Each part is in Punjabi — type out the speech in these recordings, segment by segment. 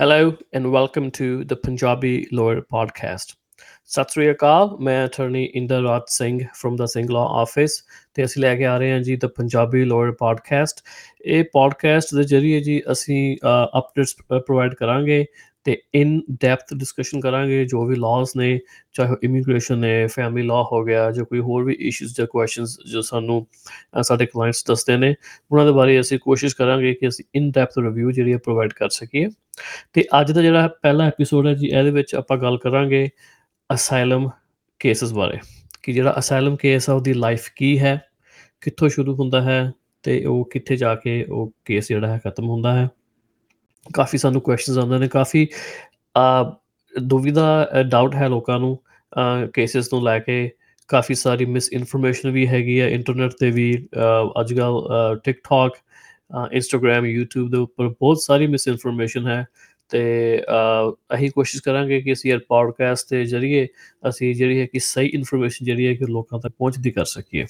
Hello and welcome to the Punjabi Lawyer Podcast. ਸਤਿ ਸ੍ਰੀ ਅਕਾਲ, ਮੈਂ ਅਟਾਰਨੀ ਇੰਦਰਰਾਜ ਸਿੰਘ ਫਰਮ ਦਾ ਸਿੰਘ ਲਾ ਆਫਿਸ ਤੇ ਅਸੀਂ ਲੈ ਕੇ ਆ ਰਹੇ ਹਾਂ ਜੀ ਦਾ ਪੰਜਾਬੀ ਲਾਇਰ ਪੋਡਕਾਸਟ ਇਹ ਪੋਡਕਾਸਟ ਦੇ ਜ਼ਰੀਏ ਜੀ ਅਸੀਂ ਅਪਡੇਟਸ ਪ੍ਰੋਵਾਈਡ ਕਰਾਂਗੇ ਤੇ ਇਨ ਡੈਪਥ ਡਿਸਕਸ਼ਨ ਕਰਾਂਗੇ, ਜੋ ਵੀ ਲਾਜ਼ ਨੇ, ਚਾਹੇ ਇਮੀਗ੍ਰੇਸ਼ਨ ਨੇ ਫੈਮਿਲੀ ਲਾ ਹੋ ਗਿਆ, ਜੋ ਕੋਈ ਹੋਰ ਵੀ ਇਸ਼ੂਜ਼ ਜਾਂ ਕੁਐਸਚਨਸ ਜੋ ਸਾਨੂੰ ਸਾਡੇ ਕਲਾਇੰਟਸ ਦੱਸਦੇ ਨੇ, ਉਹਨਾਂ ਦੇ ਬਾਰੇ ਅਸੀਂ ਕੋਸ਼ਿਸ਼ ਕਰਾਂਗੇ ਕਿ ਅਸੀਂ ਇਨ ਡੈਪਥ ਰਿਵਿਊ ਜਿਹੜੀ ਪ੍ਰੋਵਾਈਡ ਕਰ ਸਕੀਏ। ਤੇ ਅੱਜ ਦਾ ਜਿਹੜਾ ਪਹਿਲਾ ਐਪੀਸੋਡ ਹੈ ਜੀ, ਇਹਦੇ ਵਿੱਚ ਆਪਾਂ ਗੱਲ ਕਰਾਂਗੇ ਅਸਾਈਲਮ ਕੇਸਸ ਬਾਰੇ, ਕਿ ਜਿਹੜਾ ਅਸਾਈਲਮ ਕੇਸ ਆ, ਉਹਦੀ ਲਾਈਫ ਕੀ ਹੈ, ਕਿੱਥੋਂ ਸ਼ੁਰੂ ਹੁੰਦਾ ਹੈ, ਤੇ ਉਹ ਕਿੱਥੇ ਜਾ ਕੇ ਉਹ ਕੇਸ ਜਿਹੜਾ ਹੈ ਖਤਮ ਹੁੰਦਾ ਹੈ। ਕਾਫੀ ਸਾਨੂੰ ਕੁਐਸਚਨਸ ਆਉਂਦੇ ਨੇ, ਕਾਫੀ ਆ ਦੁਵਿਧਾ ਡਾਊਟ ਹੈ ਲੋਕਾਂ ਨੂੰ ਕੇਸਸ ਨੂੰ ਲੈ ਕੇ ਕਾਫੀ ਸਾਰੀ ਮਿਸ ਇਨਫੋਰਮੇਸ਼ਨ ਵੀ ਹੈਗੀ ਹੈ ਇੰਟਰਨੈਟ ਤੇ ਵੀ ਅੱਜਕੱਲ ਟਿਕਟੌਕ ਇੰਸਟਾਗ੍ਰam YouTube ਦੇ ਉੱਪਰ ਬਹੁਤ ਸਾਰੀ ਮਿਸ ਇਨਫੋਰਮੇਸ਼ਨ ਹੈ ਤੇ ਅਸੀਂ ਕੋਸ਼ਿਸ਼ ਕਰਾਂਗੇ ਕਿ ਅਸੀਂ ਇਹ ਪੋਡਕਾਸਟ ਦੇ ਜ਼ਰੀਏ ਅਸੀਂ ਜਿਹੜੀ ਹੈ ਕਿ ਸਹੀ ਇਨਫੋਰਮੇਸ਼ਨ ਜਿਹੜੀ ਹੈ ਕਿ ਲੋਕਾਂ ਤੱਕ ਪਹੁੰਚਦੀ ਕਰ ਸਕੀਏ।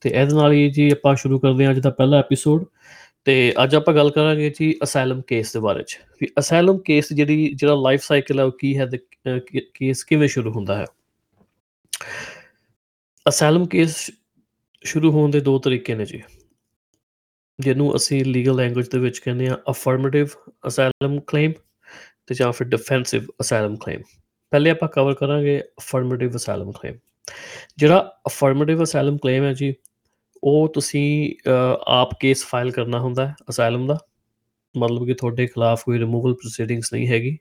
ਤੇ ਇਹਦੇ ਨਾਲ ਹੀ ਜੀ ਆਪਾਂ ਸ਼ੁਰੂ ਕਰਦੇ ਹਾਂ ਅੱਜ ਦਾ ਪਹਿਲਾ ਐਪੀਸੋਡ ਤੇ ਅੱਜ ਆਪਾਂ ਗੱਲ ਕਰਾਂਗੇ ਜੀ ਅਸਾਈਲਮ ਕੇਸ ਦੇ ਬਾਰੇ ਚ। ਵੀ ਅਸਾਈਲਮ ਕੇਸ ਜਿਹੜੀ, ਜਿਹੜਾ ਲਾਈਫ ਸਾਈਕਲ ਹੈ ਉਹ ਕੀ ਹੈ ਤੇ ਕੇਸ ਕਿਵੇਂ ਸ਼ੁਰੂ ਹੁੰਦਾ ਹੈ? ਅਸਾਈਲਮ ਕੇਸ ਸ਼ੁਰੂ ਹੋਣ ਦੇ ਦੋ ਤਰੀਕੇ ਨੇ ਜੀ। ਜਿਹਨੂੰ ਅਸੀਂ ਲੀਗਲ ਲੈਂਗੁਏਜ ਦੇ ਵਿੱਚ ਕਹਿੰਦੇ ਆ ਅਫਰਮੇਟਿਵ ਅਸਾਈਲਮ ਕਲੇਮ ਤੇ ਜਾਂ ਫਿਰ ਡਿਫੈਂਸਿਵ ਅਸਾਈਲਮ ਕਲੇਮ ਪਹਿਲੇ ਆਪਾਂ ਕਵਰ ਕਰਾਂਗੇ ਅਫਰਮੇਟਿਵ ਅਸਾਈਲਮ ਕਲੇਮ ਜਿਹੜਾ ਅਫਰਮੇਟਿਵ ਅਸਾਈਲਮ ਕਲੇਮ ਹੈ ਜੀ ਉਹ ਤੁਸੀਂ ਆਪ ਕੇਸ ਫਾਈਲ ਕਰਨਾ ਹੁੰਦਾ ਹੈ ਅਸਾਈਲਮ ਦਾ। ਮਤਲਬ ਕਿ ਤੁਹਾਡੇ ਖਿਲਾਫ ਕੋਈ ਰਿਮੂਵਲ ਪ੍ਰੋਸੀਡਿੰਗਸ ਨਹੀਂ ਹੈਗੀ।